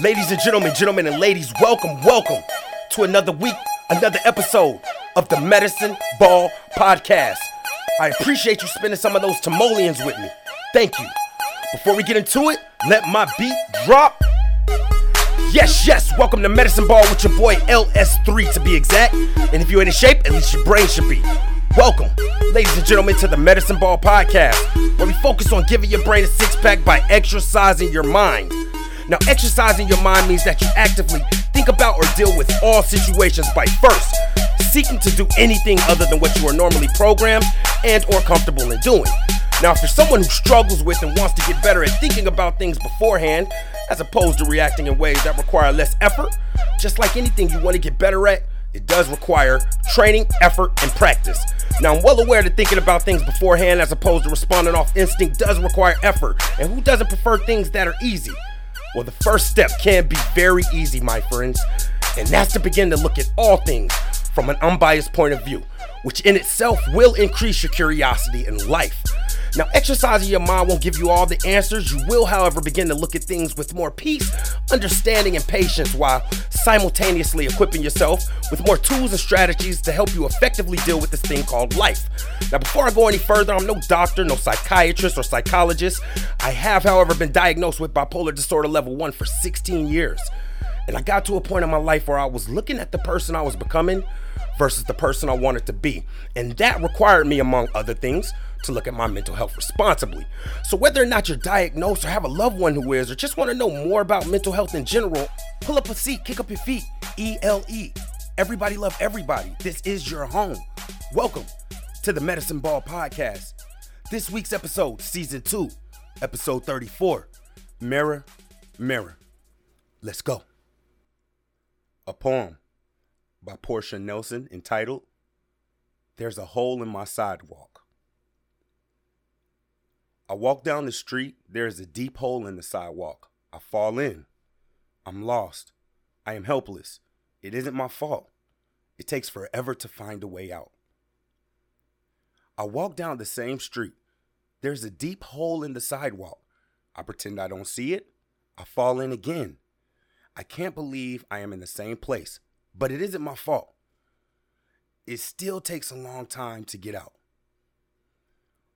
Ladies and gentlemen, gentlemen and ladies, welcome, welcome to another week, another episode of the Medicine Ball Podcast. I appreciate you spending some of those timoleons with me. Thank you. Before we get into it, let my beat drop. Yes, yes, welcome to Medicine Ball with your boy LS3 to be exact. And if you ain't in shape, at least your brain should be. Welcome, ladies and gentlemen, to the Medicine Ball Podcast, where we focus on giving your brain a six pack by exercising your mind. Now, exercising your mind means that you actively think about or deal with all situations by first seeking to do anything other than what you are normally programmed and or comfortable in doing. Now, if you're someone who struggles with and wants to get better at thinking about things beforehand, as opposed to reacting in ways that require less effort, just like anything you want to get better at, it does require training, effort, and practice. Now, I'm well aware that thinking about things beforehand as opposed to responding off instinct does require effort, and who doesn't prefer things that are easy? Well, the first step can be very easy, my friends, and that's to begin to look at all things from an unbiased point of view, which in itself will increase your curiosity in life. Now, exercising your mind won't give you all the answers. You will, however, begin to look at things with more peace, understanding, and patience while simultaneously equipping yourself with more tools and strategies to help you effectively deal with this thing called life. Now, before I go any further, I'm no doctor, no psychiatrist, or psychologist. I have, however, been diagnosed with bipolar disorder level 1 for 16 years. And I got to a point in my life where I was looking at the person I was becoming versus the person I wanted to be. And that required me, among other things, to look at my mental health responsibly. So, whether or not you're diagnosed or have a loved one who is, or just want to know more about mental health in general, pull up a seat, kick up your feet. ELE. Everybody love everybody. This is your home. Welcome to the Medicine Ball Podcast. This week's episode, season two, episode 34 Mirror, Mirror. Let's go. A poem by Portia Nelson entitled There's a Hole in My Sidewalk. I walk down the street, there is a deep hole in the sidewalk. I fall in. I'm lost. I am helpless. It isn't my fault. It takes forever to find a way out. I walk down the same street. There's a deep hole in the sidewalk. I pretend I don't see it. I fall in again. I can't believe I am in the same place, but it isn't my fault. It still takes a long time to get out.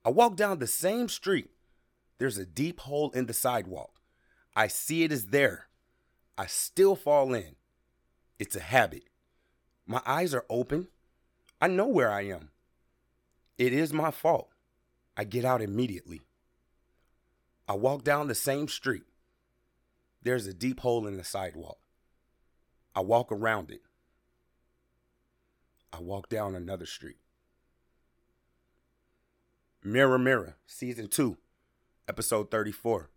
I walk down the same street. There's a deep hole in the sidewalk. I see it is there. I still fall in. It's a habit. My eyes are open. I know where I am. It is my fault. I get out immediately. I walk down the same street. There's a deep hole in the sidewalk. I walk around it. I walk down another street. Mirror, Mirror, Season 2, Episode 34.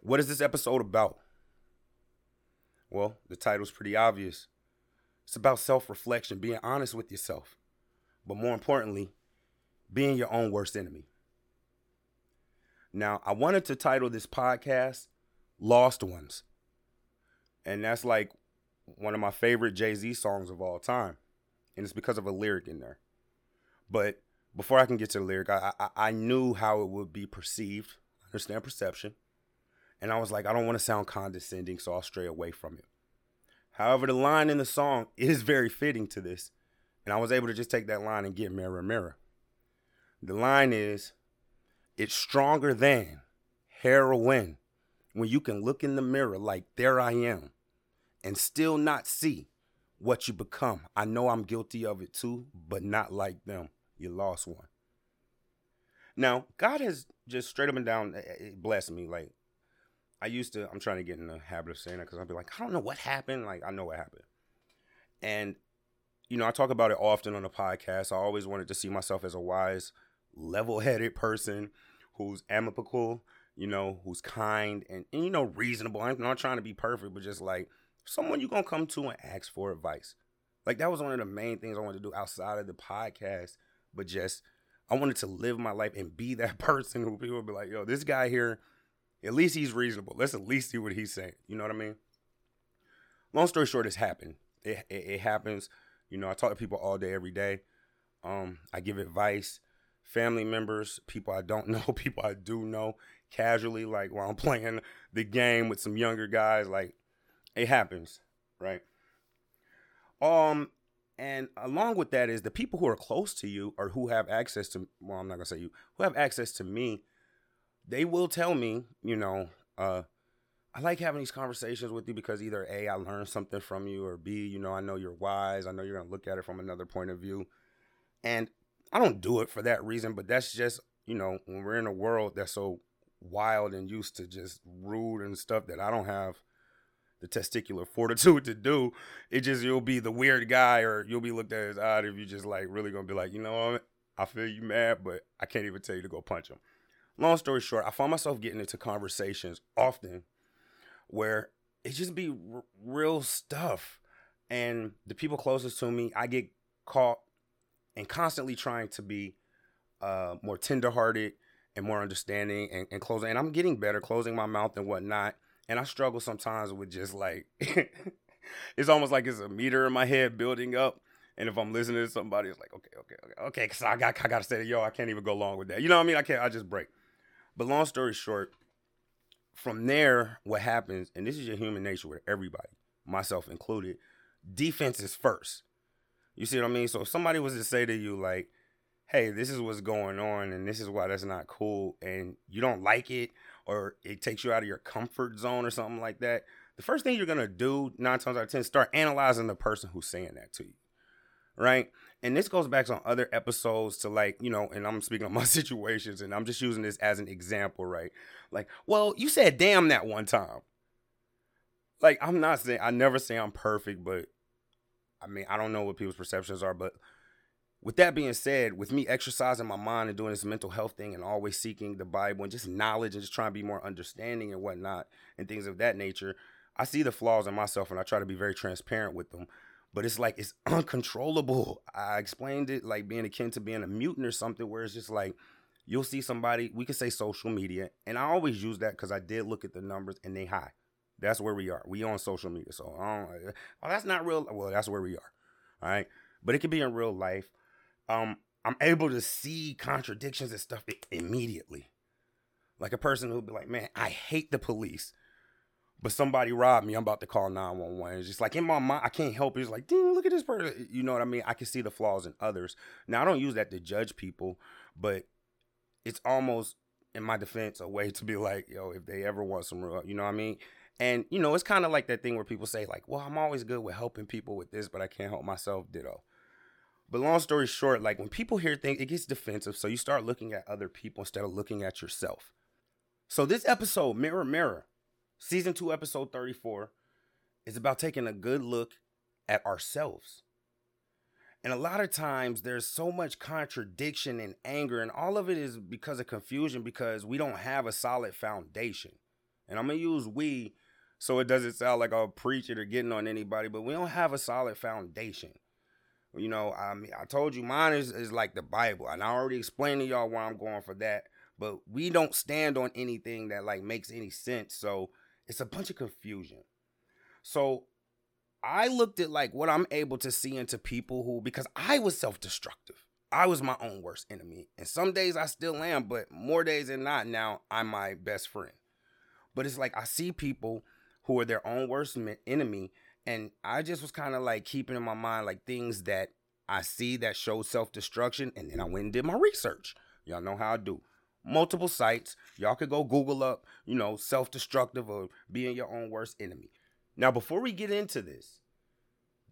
What is this episode about? Well, the title's pretty obvious. It's about self reflection, being honest with yourself, but more importantly, being your own worst enemy. Now, I wanted to title this podcast Lost Ones. And that's like one of my favorite Jay Z songs of all time. And it's because of a lyric in there. But before I can get to the lyric, I, I, I knew how it would be perceived. Understand perception. And I was like, I don't want to sound condescending, so I'll stray away from it. However, the line in the song is very fitting to this. And I was able to just take that line and get mirror, mirror. The line is, it's stronger than heroin when you can look in the mirror like, there I am, and still not see what you become. I know I'm guilty of it too, but not like them. You lost one. Now, God has just straight up and down eh, eh, blessed me. Like, I used to, I'm trying to get in the habit of saying that because I'll be like, I don't know what happened. Like, I know what happened. And, you know, I talk about it often on the podcast. I always wanted to see myself as a wise, level headed person who's amicable, you know, who's kind and, and, you know, reasonable. I'm not trying to be perfect, but just like someone you're to come to and ask for advice. Like, that was one of the main things I wanted to do outside of the podcast, but just, I wanted to live my life and be that person who people would be like, yo, this guy here, at least he's reasonable. Let's at least see what he's saying. You know what I mean? Long story short, it's happened. It, it, it happens. You know, I talk to people all day, every day. Um, I give advice, family members, people I don't know, people I do know, casually, like while I'm playing the game with some younger guys. Like it happens, right? Um, and along with that is the people who are close to you or who have access to. Well, I'm not gonna say you who have access to me. They will tell me, you know, uh, I like having these conversations with you because either A, I learned something from you, or B, you know, I know you're wise. I know you're gonna look at it from another point of view. And I don't do it for that reason, but that's just, you know, when we're in a world that's so wild and used to just rude and stuff that I don't have the testicular fortitude to do, it just you'll be the weird guy or you'll be looked at as odd if you just like really gonna be like, you know what, I feel you mad, but I can't even tell you to go punch him. Long story short, I find myself getting into conversations often where it just be r- real stuff. And the people closest to me, I get caught and constantly trying to be uh, more tenderhearted and more understanding and, and closing. And I'm getting better closing my mouth and whatnot. And I struggle sometimes with just like, it's almost like it's a meter in my head building up. And if I'm listening to somebody, it's like, okay, okay, okay, okay, because I got, I got to say, yo, I can't even go along with that. You know what I mean? I can't, I just break. But long story short, from there, what happens, and this is your human nature with everybody, myself included, defense is first. You see what I mean? So if somebody was to say to you, like, hey, this is what's going on and this is why that's not cool, and you don't like it, or it takes you out of your comfort zone or something like that, the first thing you're gonna do, nine times out of ten, start analyzing the person who's saying that to you. Right? And this goes back on other episodes to like, you know, and I'm speaking of my situations and I'm just using this as an example, right? Like, well, you said damn that one time. Like, I'm not saying I never say I'm perfect, but I mean, I don't know what people's perceptions are, but with that being said, with me exercising my mind and doing this mental health thing and always seeking the Bible and just knowledge and just trying to be more understanding and whatnot and things of that nature, I see the flaws in myself and I try to be very transparent with them. But it's like it's uncontrollable. I explained it like being akin to being a mutant or something, where it's just like you'll see somebody, we could say social media, and I always use that because I did look at the numbers and they high. That's where we are. We on social media. So, oh, that's not real. Well, that's where we are. All right. But it could be in real life. Um, I'm able to see contradictions and stuff immediately. Like a person who'd be like, man, I hate the police. But somebody robbed me. I'm about to call 911. It's just like in my mind, I can't help it. It's like, ding, look at this person. You know what I mean? I can see the flaws in others. Now, I don't use that to judge people, but it's almost, in my defense, a way to be like, yo, if they ever want some real, you know what I mean? And you know, it's kind of like that thing where people say, like, well, I'm always good with helping people with this, but I can't help myself, ditto. But long story short, like when people hear things, it gets defensive. So you start looking at other people instead of looking at yourself. So this episode, Mirror Mirror, season two, episode 34, is about taking a good look at ourselves. And a lot of times there's so much contradiction and anger, and all of it is because of confusion because we don't have a solid foundation. And I'm gonna use we so it doesn't sound like I'm preaching or getting on anybody, but we don't have a solid foundation. You know, I mean, I told you mine is, is like the Bible, and I already explained to y'all where I'm going for that. But we don't stand on anything that like makes any sense, so it's a bunch of confusion. So I looked at like what I'm able to see into people who, because I was self-destructive. I was my own worst enemy, and some days I still am, but more days than not, now I'm my best friend. But it's like I see people who are their own worst enemy. And I just was kind of like keeping in my mind like things that I see that show self destruction. And then I went and did my research. Y'all know how I do. Multiple sites. Y'all could go Google up, you know, self destructive or being your own worst enemy. Now, before we get into this,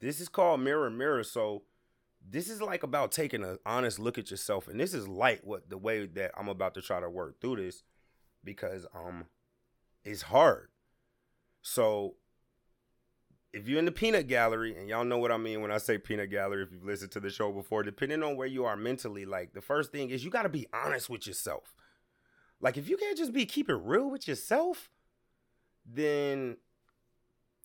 this is called Mirror Mirror. So this is like about taking an honest look at yourself. And this is light what the way that I'm about to try to work through this because um it's hard. So if you're in the peanut gallery, and y'all know what I mean when I say peanut gallery, if you've listened to the show before, depending on where you are mentally, like the first thing is you got to be honest with yourself. Like if you can't just be keep it real with yourself, then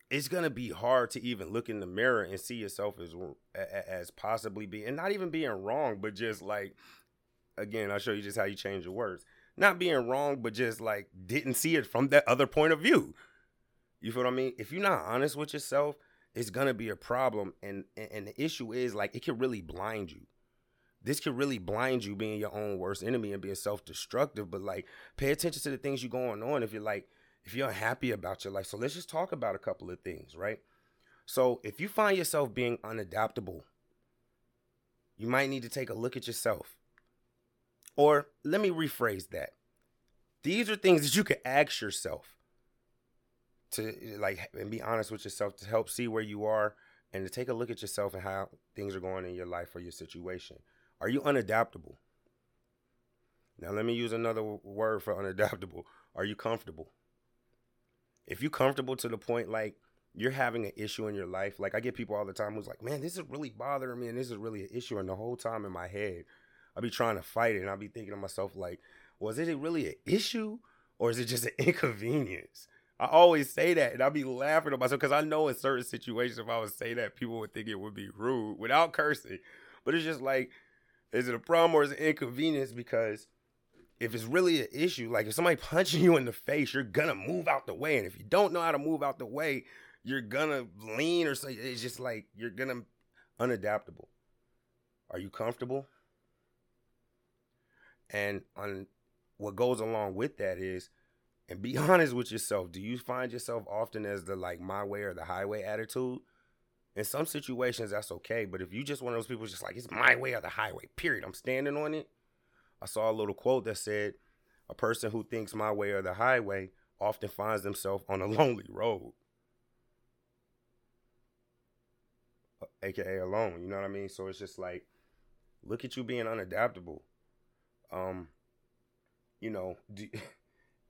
it's gonna be hard to even look in the mirror and see yourself as as possibly being, and not even being wrong, but just like again, I'll show you just how you change your words not being wrong, but just like didn't see it from that other point of view. You feel what I mean? If you're not honest with yourself, it's gonna be a problem. And and the issue is like it can really blind you. This could really blind you being your own worst enemy and being self-destructive. But like pay attention to the things you're going on. If you're like, if you're unhappy about your life. So let's just talk about a couple of things, right? So if you find yourself being unadaptable, you might need to take a look at yourself. Or let me rephrase that. These are things that you can ask yourself to like and be honest with yourself to help see where you are and to take a look at yourself and how things are going in your life or your situation. Are you unadaptable? Now let me use another word for unadaptable. Are you comfortable? If you're comfortable to the point like you're having an issue in your life, like I get people all the time who's like, "Man, this is really bothering me and this is really an issue." And the whole time in my head, I'll be trying to fight it and I'll be thinking to myself like, "Was it really an issue or is it just an inconvenience?" I always say that, and I'll be laughing at myself because I know in certain situations, if I would say that, people would think it would be rude without cursing. But it's just like, is it a problem or is it inconvenience? Because if it's really an issue, like if somebody punching you in the face, you're gonna move out the way, and if you don't know how to move out the way, you're gonna lean or say it's just like you're gonna unadaptable. Are you comfortable? And on what goes along with that is and be honest with yourself. Do you find yourself often as the like my way or the highway attitude? In some situations, that's okay. But if you just one of those people, just like it's my way or the highway, period. I'm standing on it. I saw a little quote that said, "A person who thinks my way or the highway often finds themselves on a lonely road." aka alone. You know what I mean? So it's just like, look at you being unadaptable. Um, you know, do,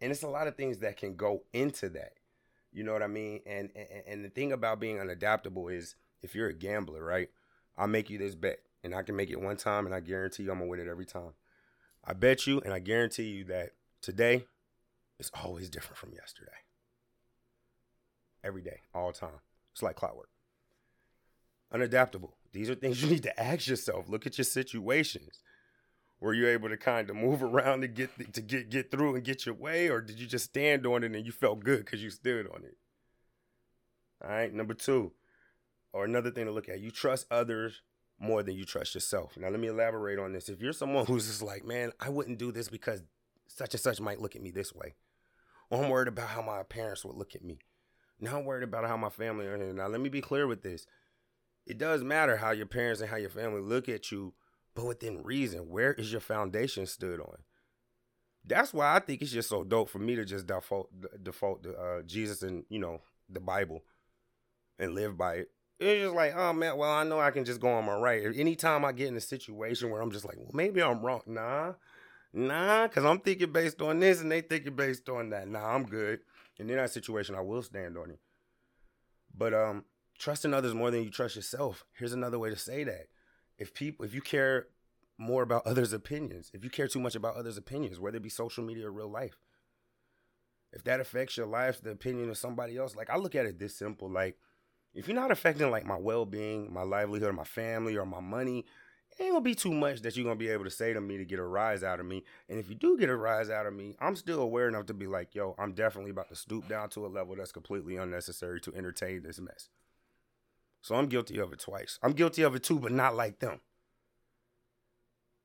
and it's a lot of things that can go into that. You know what I mean? And, and and the thing about being unadaptable is if you're a gambler, right? I'll make you this bet, and I can make it one time, and I guarantee you I'm gonna win it every time. I bet you, and I guarantee you that today is always different from yesterday. Every day, all time. It's like clockwork. Unadaptable. These are things you need to ask yourself. Look at your situations. Were you able to kind of move around to get to get get through and get your way, or did you just stand on it and you felt good because you stood on it? All right. Number two, or another thing to look at, you trust others more than you trust yourself. Now, let me elaborate on this. If you're someone who's just like, man, I wouldn't do this because such and such might look at me this way, or I'm worried about how my parents would look at me. Now I'm worried about how my family are. Now, let me be clear with this. It does matter how your parents and how your family look at you but within reason. Where is your foundation stood on? That's why I think it's just so dope for me to just default default to uh, Jesus and you know the Bible and live by it. It's just like, oh man, well I know I can just go on my right. Anytime I get in a situation where I'm just like, well maybe I'm wrong. Nah, nah, because I'm thinking based on this and they thinking based on that. Nah, I'm good. And in that situation, I will stand on it. But um, trusting others more than you trust yourself. Here's another way to say that if people if you care more about others' opinions, if you care too much about others' opinions, whether it be social media or real life, if that affects your life, the opinion of somebody else, like I look at it this simple, like if you're not affecting like my well-being, my livelihood, my family, or my money, it ain't gonna be too much that you're gonna be able to say to me to get a rise out of me. And if you do get a rise out of me, I'm still aware enough to be like, yo, I'm definitely about to stoop down to a level that's completely unnecessary to entertain this mess. So I'm guilty of it twice. I'm guilty of it too, but not like them.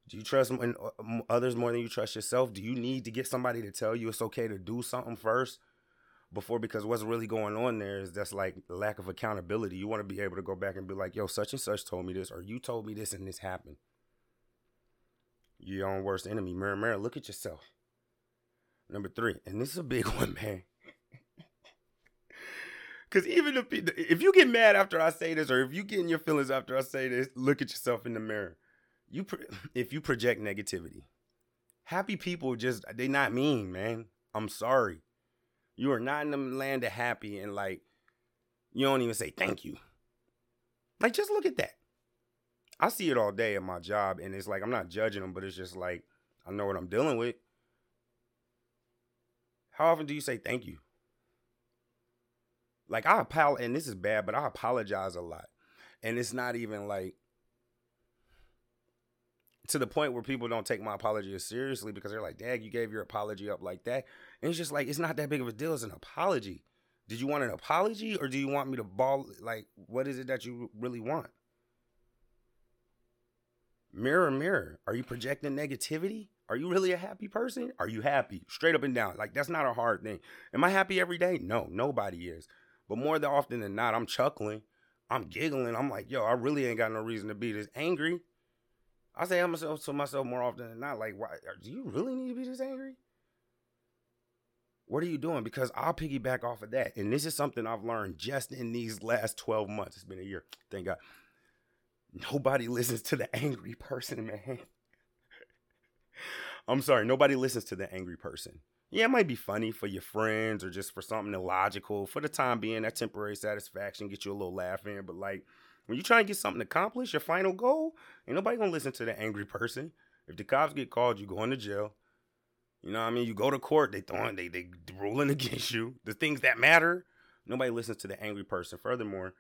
Do you trust uh, others more than you trust yourself? Do you need to get somebody to tell you it's okay to do something first before? Because what's really going on there is that's like lack of accountability. You want to be able to go back and be like, yo, such and such told me this, or you told me this and this happened. Your own worst enemy. Mirror, mirror, look at yourself. Number three, and this is a big one, man. Because even if if you get mad after I say this, or if you get in your feelings after I say this, look at yourself in the mirror. You if you project negativity, happy people just they not mean, man. I'm sorry, you are not in the land of happy, and like you don't even say thank you. Like just look at that. I see it all day at my job, and it's like I'm not judging them, but it's just like I know what I'm dealing with. How often do you say thank you? Like I apologize, and this is bad, but I apologize a lot, and it's not even like to the point where people don't take my apology as seriously because they're like, "Dad, you gave your apology up like that," and it's just like it's not that big of a deal. It's an apology. Did you want an apology, or do you want me to ball? Like, what is it that you really want? Mirror, mirror, are you projecting negativity Are you really a happy person? Are you happy? Straight up and down. Like that's not a hard thing. Am I happy every day? No, nobody is. But more than often than not, I'm chuckling. I'm giggling. I'm like, yo, I really ain't got no reason to be this angry. I say to myself to myself more often than not, like, why do you really need to be this angry? What are you doing? Because I'll piggyback off of that. And this is something I've learned just in these last 12 months. It's been a year. Thank God. Nobody listens to the angry person, man. I'm sorry, nobody listens to the angry person. Yeah, it might be funny for your friends or just for something illogical. For the time being, that temporary satisfaction get you a little laugh in. But like when you try and get something accomplished, your final goal, ain't nobody gonna listen to the angry person. If the cops get called, you going to jail. You know what I mean? You go to court, they throwing they they ruling against you. The things that matter, nobody listens to the angry person. Furthermore,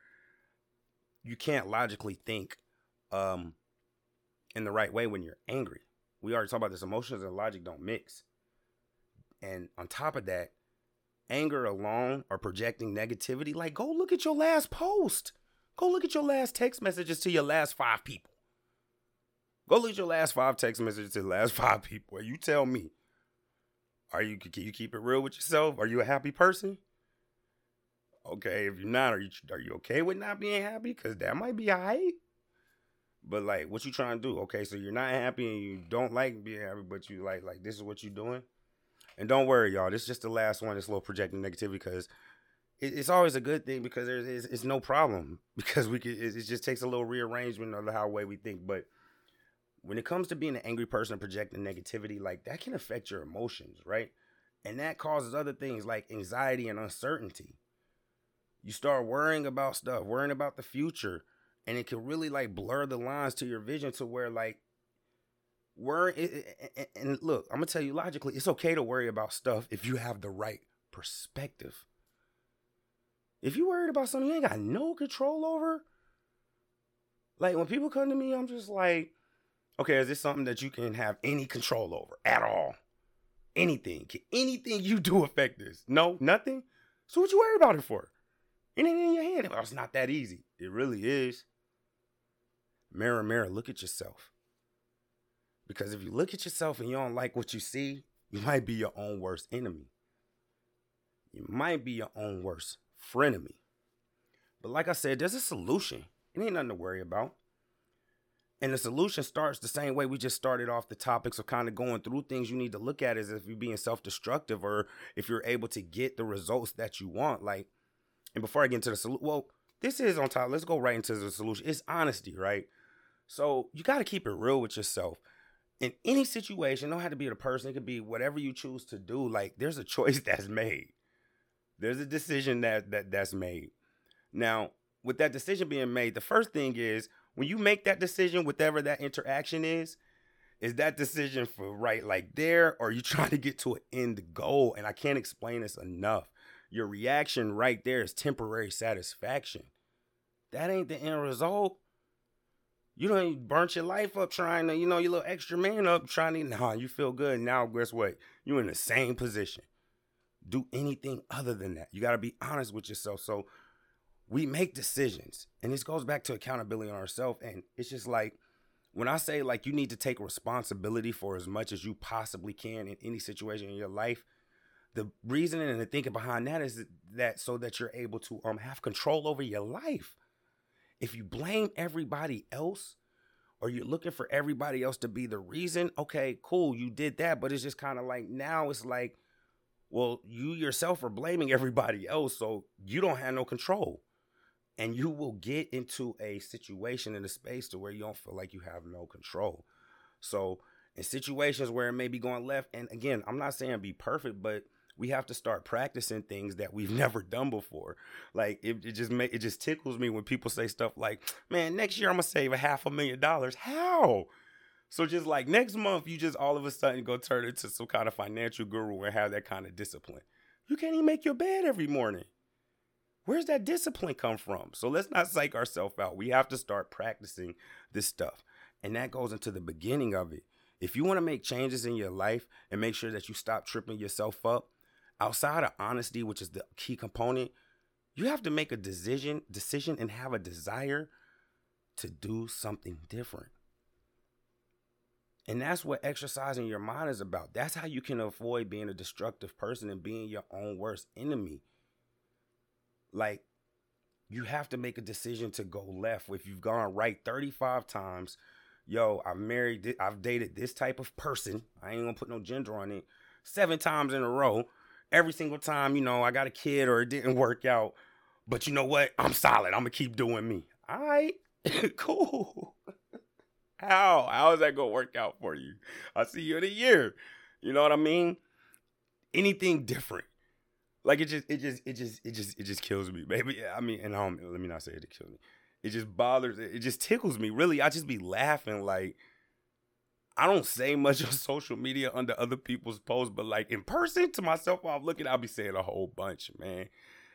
you can't logically think um in the right way when you're angry. We already talked about this. Emotions and logic don't mix. And on top of that, anger alone or projecting negativity, like go look at your last post. Go look at your last text messages to your last five people. Go look at your last five text messages to the last five people. You tell me. Are you can you keep it real with yourself? Are you a happy person? Okay, if you're not, are you are you okay with not being happy? Cause that might be alright. But like, what you trying to do? Okay, so you're not happy and you don't like being happy, but you like like this is what you're doing. And don't worry, y'all. This is just the last one. This little projecting negativity because it's always a good thing because there's it's, it's no problem because we could. It, it, just takes a little rearrangement of how way we think. But when it comes to being an angry person and projecting negativity, like that can affect your emotions, right? And that causes other things like anxiety and uncertainty. You start worrying about stuff, worrying about the future and it can really like blur the lines to your vision to where like worry and look i'm gonna tell you logically it's okay to worry about stuff if you have the right perspective. If you worried about something you ain't got no control over like when people come to me i'm just like okay is this something that you can have any control over at all? Anything can anything you do affect this? No nothing? So what you worry about it for? It ain't in your head it's not that easy. It really is. Mirror, mirror, look at yourself. Because if you look at yourself and you don't like what you see, you might be your own worst enemy. You might be your own worst frenemy. But like I said, there's a solution. It ain't nothing to worry about. And the solution starts the same way we just started off the topics of kind of going through things you need to look at is if you're being self destructive or if you're able to get the results that you want. Like, and before I get into the solution, well, this is on top. Let's go right into the solution. It's honesty, right? So you got to keep it real with yourself. In any situation, don't have to be the person. It could be whatever you choose to do. Like there's a choice that's made. There's a decision that that that's made. Now, with that decision being made, the first thing is when you make that decision, whatever that interaction is, is that decision for right like there, or you trying to get to an end goal? And I can't explain this enough. Your reaction right there is temporary satisfaction. That ain't the end result. You don't burnt your life up trying to, you know, your little extra man up trying to, nah, you feel good. Now, guess what? You're in the same position. Do anything other than that. You got to be honest with yourself. So we make decisions, and this goes back to accountability on ourselves. And it's just like, when I say like you need to take responsibility for as much as you possibly can in any situation in your life, the reasoning and the thinking behind that is that so that you're able to um have control over your life. If you blame everybody else or you're looking for everybody else to be the reason, okay, cool, you did that. But it's just kind of like now it's like, well, you yourself are blaming everybody else. So you don't have no control. And you will get into a situation in a space to where you don't feel like you have no control. So in situations where it may be going left, and again, I'm not saying be perfect, but we have to start practicing things that we've never done before. Like it, it just make it just tickles me when people say stuff like, "Man, next year I'm gonna save a half a million dollars." How? So just like next month, you just all of a sudden go turn into some kind of financial guru and have that kind of discipline. You can't even make your bed every morning. Where's that discipline come from? So let's not psych ourselves out. We have to start practicing this stuff. And that goes into the beginning of it. If you want to make changes in your life and make sure that you stop tripping yourself up, outside of honesty, which is the key component, you have to make a decision, decision and have a desire to do something different. And that's what exercising your mind is about. That's how you can avoid being a destructive person and being your own worst enemy. Like, you have to make a decision to go left. If you've gone right 35 times, yo, I've married, I've dated this type of person. I ain't gonna put no gender on it. Seven times in a row. Every single time, you know, I got a kid or it didn't work out. But you know what? I'm solid. I'm gonna keep doing me. All right, cool. How? How is that gonna work out for you? I'll see you in a year. You know what I mean? Anything different. Like it just, it just, it just, it just, it just kills me, baby. I mean, and um, let me not say it, it kills me. It just bothers, it just tickles me. Really, I just be laughing. Like, I don't say much on social media under other people's posts, but like in person to myself while I'm looking, I'll be saying a whole bunch, man.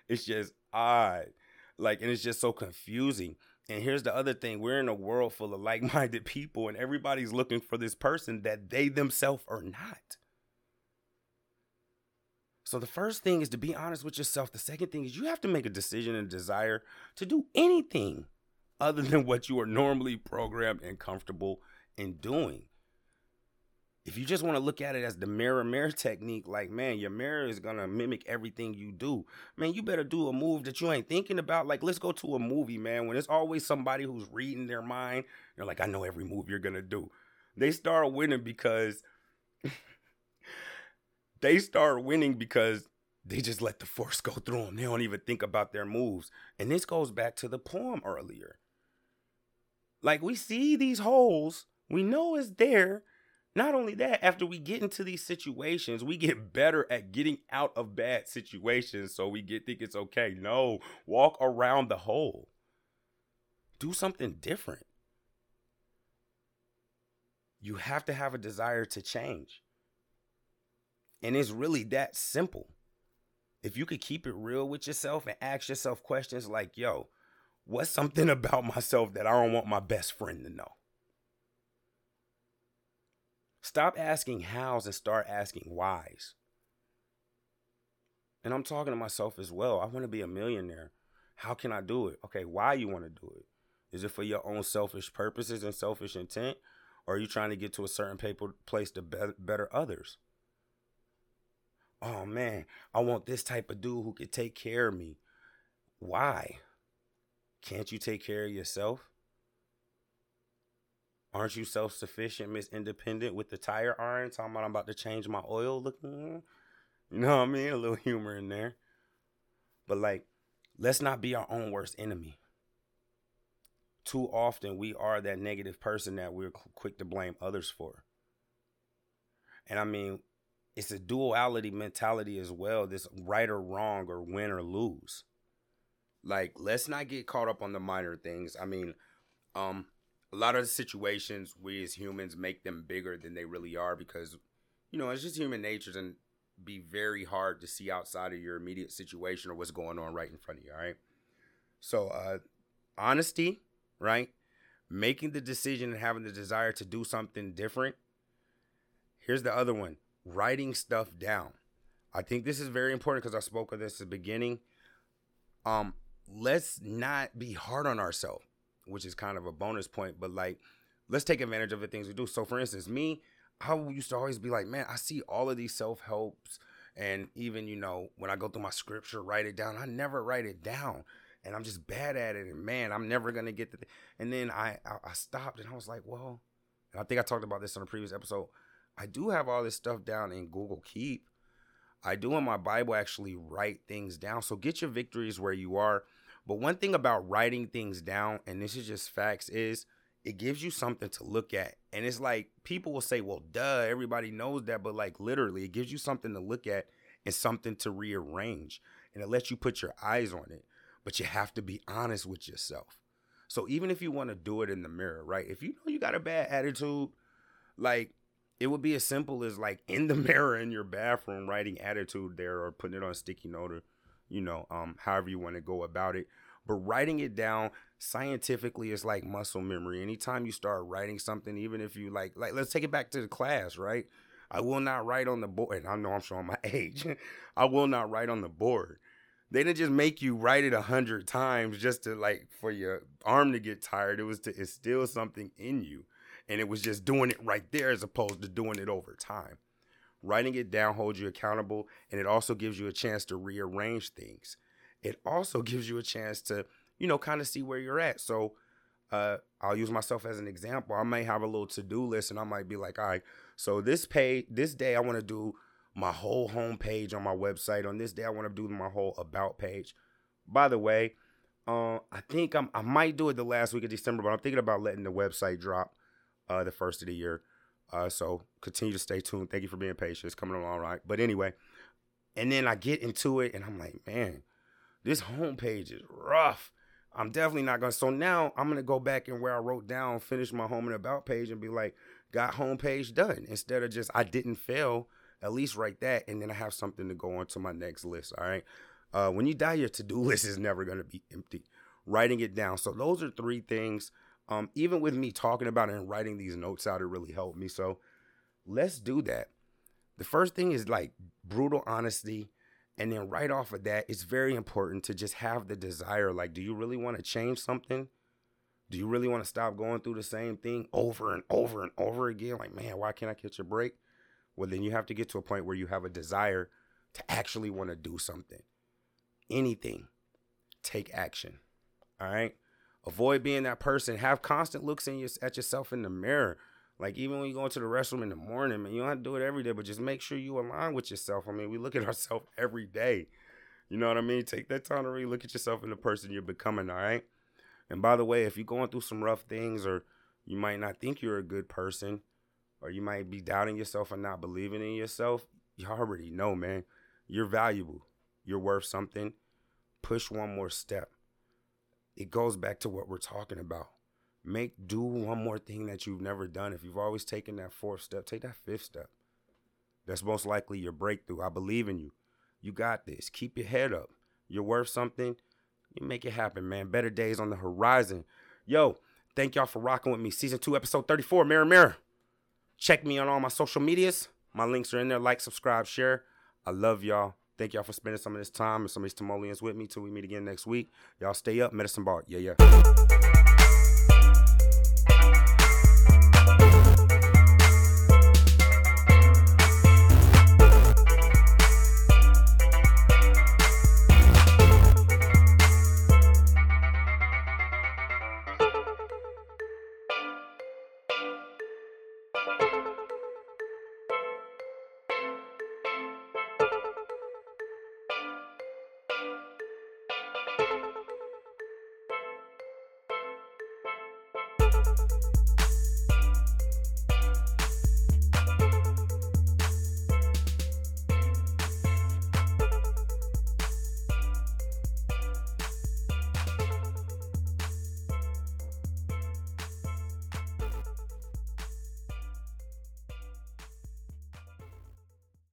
It's just odd. Like, and it's just so confusing. And here's the other thing we're in a world full of like minded people, and everybody's looking for this person that they themselves are not. So the first thing is to be honest with yourself. The second thing is you have to make a decision and desire to do anything other than what you are normally programmed and comfortable in doing if you just want to look at it as the mirror mirror technique, like man, your mirror is gonna mimic everything you do. Man, you better do a move that you ain't thinking about. Like, let's go to a movie, man. When it's always somebody who's reading their mind, they're like, I know every move you're gonna do. They start winning because they start winning because they just let the force go through them. They don't even think about their moves. And this goes back to the poem earlier. Like we see these holes, we know it's there not only that, after we get into these situations, we get better at getting out of bad situations. So we get think it's okay. No, walk around the hole. Do something different. You have to have a desire to change. And it's really that simple. If you could keep it real with yourself and ask yourself questions like, yo, what's something about myself that I don't want my best friend to know? Stop asking hows and start asking whys. And I'm talking to myself as well. I want to be a millionaire. How can I do it? Okay, why you want to do it? Is it for your own selfish purposes and selfish intent? Or are you trying to get to a certain paper, place to better others? Oh man, I want this type of dude who could take care of me. Why? Can't you take care of yourself? Aren't you self sufficient, Miss Independent, with the tire iron? Talking about I'm about to change my oil looking. You know what I mean? A little humor in there. But like, let's not be our own worst enemy. Too often we are that negative person that we're quick to blame others for. And I mean, it's a duality mentality as well. This right or wrong or win or lose. Like, let's not get caught up on the minor things. I mean, um, a lot of the situations we as humans make them bigger than they really are because you know it's just human nature and be very hard to see outside of your immediate situation or what's going on right in front of you all right? So uh honesty right? Making the decision and having the desire to do something different. Here's the other one writing stuff down. I think this is very important because i spoke of this at the beginning. Um let's not be hard on ourselves which is kind of a bonus point. But like, let's take advantage of the things we do. So, for instance, me, I used to always be like, man, I see all of these self helps, and even you know when I go through my scripture, write it down. I never write it down, and I'm just bad at it. And man, I'm never gonna get the. Th-. And then I, I I stopped, and I was like, well, and I think I talked about this on a previous episode. I do have all this stuff down in Google Keep. I do in my Bible actually write things down. So get your victories where you are. But one thing about writing things down, and this is just facts, is it gives you something to look at. And it's like people will say, well, duh, everybody knows that. But like literally, it gives you something to look at and something to rearrange. And it lets you put your eyes on it. But you have to be honest with yourself. So even if you want to do it in the mirror, right? If you know you got a bad attitude, like it would be as simple as like in the mirror in your bathroom writing attitude there or putting it on sticky note or you know, um, however you want to go about it. But writing it down scientifically is like muscle memory. Anytime you start writing something, even if you like, like let's take it back to the class, right? I will not write on the board. I know I'm showing my age. I will not write on the board. They didn't just make you write it a hundred times just to like for your arm to get tired. It was to instill something in you. And it was just doing it right there as opposed to doing it over time. Writing it down holds you accountable and it also gives you a chance to rearrange things. It also gives you a chance to, you know, kind of see where you're at. So, uh, I'll use myself as an example. I might have a little to-do list and I might be like, all right, so this pay this day I want to do my whole home page on my website. On this day I want to do my whole about page. By the way, uh, I think I'm, I might do it the last week of December, but I'm thinking about letting the website drop uh, the first of the year. Uh, so continue to stay tuned. Thank you for being patient. It's coming along right. But anyway, and then I get into it and I'm like, man, this homepage is rough. I'm definitely not gonna. So now I'm gonna go back and where I wrote down, finish my home and about page, and be like, got homepage done instead of just I didn't fail. At least write that, and then I have something to go on to my next list. All right. Uh, when you die, your to do list is never gonna be empty. Writing it down. So those are three things. Um, even with me talking about it and writing these notes out, it really helped me. So let's do that. The first thing is like brutal honesty and then right off of that, it's very important to just have the desire. Like, do you really want to change something? Do you really want to stop going through the same thing over and over and over again? Like, man, why can't I catch a break? Well, then you have to get to a point where you have a desire to actually want to do something. Anything. Take action. All right. Avoid being that person. Have constant looks in your, at yourself in the mirror. Like even when you go into the restroom in the morning, man, you don't have to do it every day, but just make sure you align with yourself. I mean, we look at ourselves every day. You know what I mean? Take that time to really look at yourself and the person you're becoming, all right? And by the way, if you're going through some rough things or you might not think you're a good person, or you might be doubting yourself and not believing in yourself, you already know, man. You're valuable. You're worth something. Push one more step. It goes back to what we're talking about. Make do one more thing that you've never done. If you've always taken that fourth step, take that fifth step. That's most likely your breakthrough. I believe in you. You got this. Keep your head up. You're worth something. You make it happen, man. Better days on the horizon. Yo, thank y'all for rocking with me. Season 2, episode 34, Mirror Mirror. Check me on all my social medias. My links are in there. Like, subscribe, share. I love y'all. Thank y'all for spending some of this time and some of these Timolians with me till we meet again next week. Y'all stay up. Medicine Ball. Yeah, yeah.